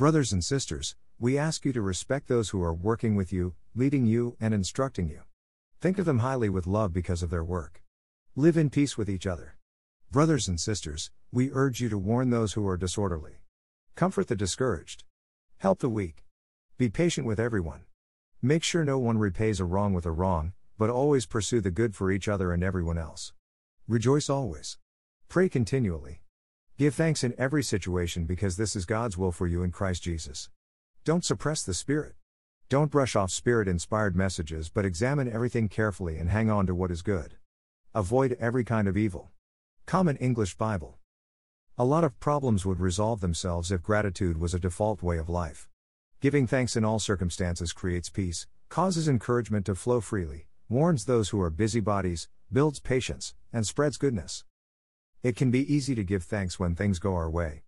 Brothers and sisters, we ask you to respect those who are working with you, leading you, and instructing you. Think of them highly with love because of their work. Live in peace with each other. Brothers and sisters, we urge you to warn those who are disorderly. Comfort the discouraged. Help the weak. Be patient with everyone. Make sure no one repays a wrong with a wrong, but always pursue the good for each other and everyone else. Rejoice always. Pray continually. Give thanks in every situation because this is God's will for you in Christ Jesus. Don't suppress the Spirit. Don't brush off Spirit inspired messages but examine everything carefully and hang on to what is good. Avoid every kind of evil. Common English Bible. A lot of problems would resolve themselves if gratitude was a default way of life. Giving thanks in all circumstances creates peace, causes encouragement to flow freely, warns those who are busybodies, builds patience, and spreads goodness. It can be easy to give thanks when things go our way.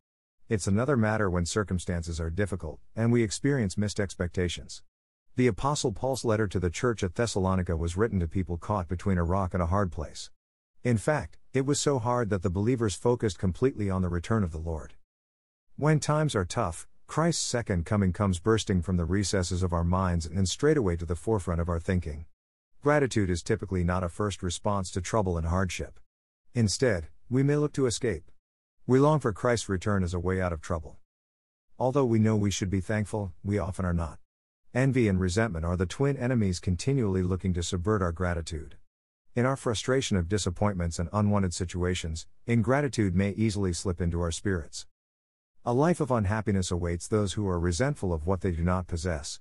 It's another matter when circumstances are difficult, and we experience missed expectations. The Apostle Paul's letter to the church at Thessalonica was written to people caught between a rock and a hard place. In fact, it was so hard that the believers focused completely on the return of the Lord. When times are tough, Christ's second coming comes bursting from the recesses of our minds and straightaway to the forefront of our thinking. Gratitude is typically not a first response to trouble and hardship. Instead, we may look to escape. We long for Christ's return as a way out of trouble. Although we know we should be thankful, we often are not. Envy and resentment are the twin enemies continually looking to subvert our gratitude. In our frustration of disappointments and unwanted situations, ingratitude may easily slip into our spirits. A life of unhappiness awaits those who are resentful of what they do not possess.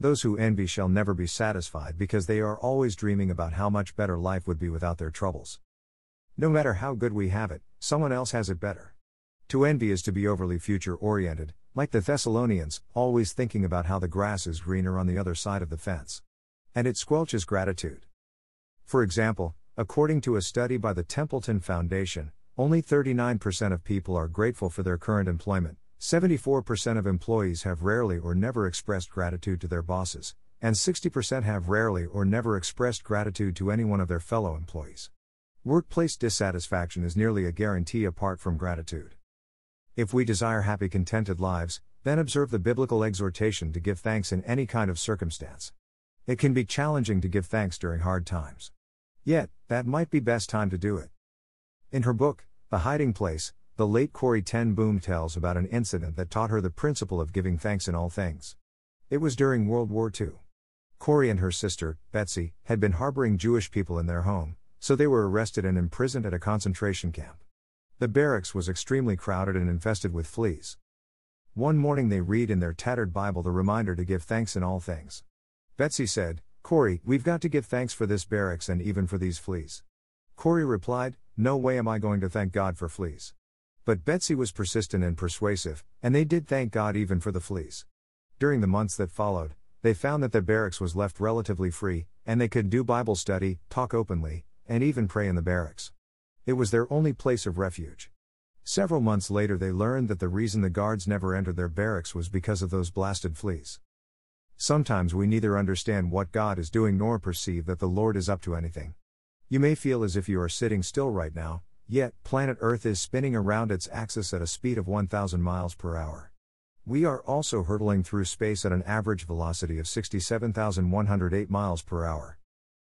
Those who envy shall never be satisfied because they are always dreaming about how much better life would be without their troubles. No matter how good we have it, someone else has it better. To envy is to be overly future oriented, like the Thessalonians, always thinking about how the grass is greener on the other side of the fence. And it squelches gratitude. For example, according to a study by the Templeton Foundation, only 39% of people are grateful for their current employment, 74% of employees have rarely or never expressed gratitude to their bosses, and 60% have rarely or never expressed gratitude to any one of their fellow employees. Workplace dissatisfaction is nearly a guarantee apart from gratitude. If we desire happy, contented lives, then observe the biblical exhortation to give thanks in any kind of circumstance. It can be challenging to give thanks during hard times. Yet, that might be best time to do it. In her book, The Hiding Place, the late Corrie ten Boom tells about an incident that taught her the principle of giving thanks in all things. It was during World War II. Corrie and her sister, Betsy, had been harboring Jewish people in their home, so they were arrested and imprisoned at a concentration camp. The barracks was extremely crowded and infested with fleas. One morning they read in their tattered Bible the reminder to give thanks in all things. Betsy said, Corrie, we've got to give thanks for this barracks and even for these fleas. Corrie replied, No way am I going to thank God for fleas. But Betsy was persistent and persuasive, and they did thank God even for the fleas. During the months that followed, they found that the barracks was left relatively free, and they could do Bible study, talk openly, and even pray in the barracks. It was their only place of refuge. Several months later, they learned that the reason the guards never entered their barracks was because of those blasted fleas. Sometimes we neither understand what God is doing nor perceive that the Lord is up to anything. You may feel as if you are sitting still right now, yet, planet Earth is spinning around its axis at a speed of 1,000 miles per hour. We are also hurtling through space at an average velocity of 67,108 miles per hour.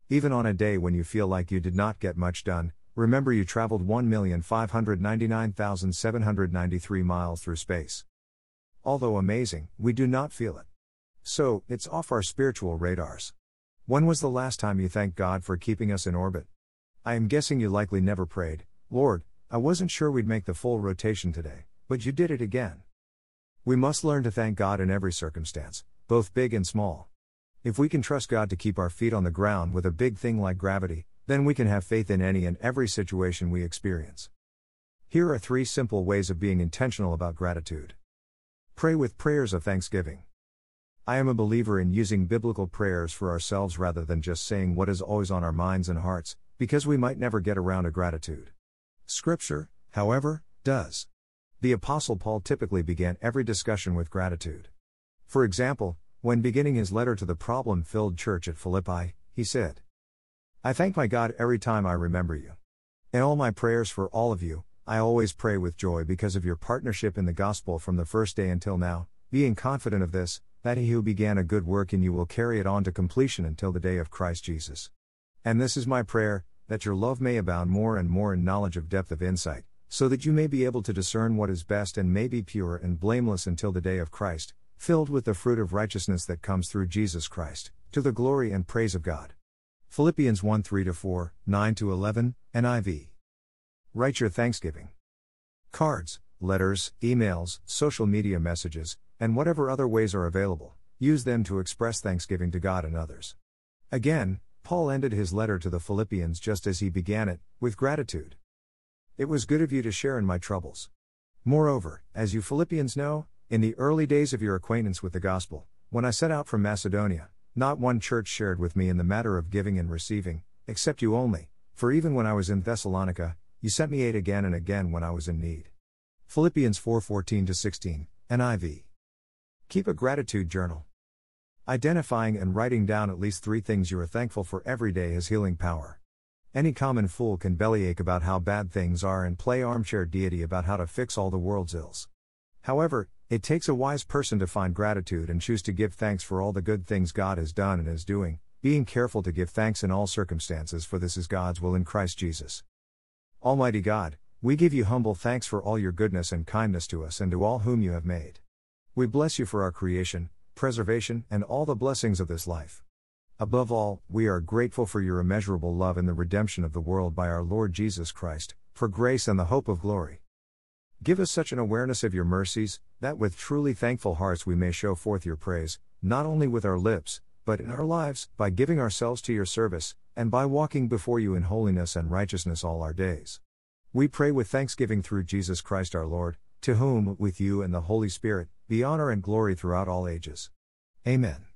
Even on a day when you feel like you did not get much done, remember you traveled 1,599,793 miles through space. Although amazing, we do not feel it. So, it's off our spiritual radars. When was the last time you thanked God for keeping us in orbit? I am guessing you likely never prayed, Lord, I wasn't sure we'd make the full rotation today, but you did it again. We must learn to thank God in every circumstance, both big and small. If we can trust God to keep our feet on the ground with a big thing like gravity, then we can have faith in any and every situation we experience. Here are three simple ways of being intentional about gratitude. Pray with prayers of thanksgiving. I am a believer in using biblical prayers for ourselves rather than just saying what is always on our minds and hearts, because we might never get around to gratitude. Scripture, however, does. The Apostle Paul typically began every discussion with gratitude. For example, when beginning his letter to the problem filled church at Philippi, he said, I thank my God every time I remember you. In all my prayers for all of you, I always pray with joy because of your partnership in the gospel from the first day until now, being confident of this, that he who began a good work in you will carry it on to completion until the day of Christ Jesus. And this is my prayer, that your love may abound more and more in knowledge of depth of insight, so that you may be able to discern what is best and may be pure and blameless until the day of Christ, filled with the fruit of righteousness that comes through Jesus Christ, to the glory and praise of God. Philippians 1 3 4, 9 11, NIV. Write your thanksgiving. Cards, letters, emails, social media messages, and whatever other ways are available, use them to express thanksgiving to God and others. Again, Paul ended his letter to the Philippians just as he began it, with gratitude. It was good of you to share in my troubles. Moreover, as you Philippians know, in the early days of your acquaintance with the gospel, when I set out from Macedonia, not one church shared with me in the matter of giving and receiving, except you only, for even when I was in Thessalonica, you sent me aid again and again when I was in need. Philippians 4:14 16, NIV. Keep a gratitude journal. Identifying and writing down at least 3 things you are thankful for every day has healing power. Any common fool can bellyache about how bad things are and play armchair deity about how to fix all the world's ills. However, it takes a wise person to find gratitude and choose to give thanks for all the good things God has done and is doing, being careful to give thanks in all circumstances, for this is God's will in Christ Jesus. Almighty God, we give you humble thanks for all your goodness and kindness to us and to all whom you have made. We bless you for our creation, preservation, and all the blessings of this life. Above all, we are grateful for your immeasurable love in the redemption of the world by our Lord Jesus Christ, for grace and the hope of glory. Give us such an awareness of your mercies, that with truly thankful hearts we may show forth your praise, not only with our lips, but in our lives, by giving ourselves to your service, and by walking before you in holiness and righteousness all our days. We pray with thanksgiving through Jesus Christ our Lord, to whom, with you and the Holy Spirit, be honor and glory throughout all ages. Amen.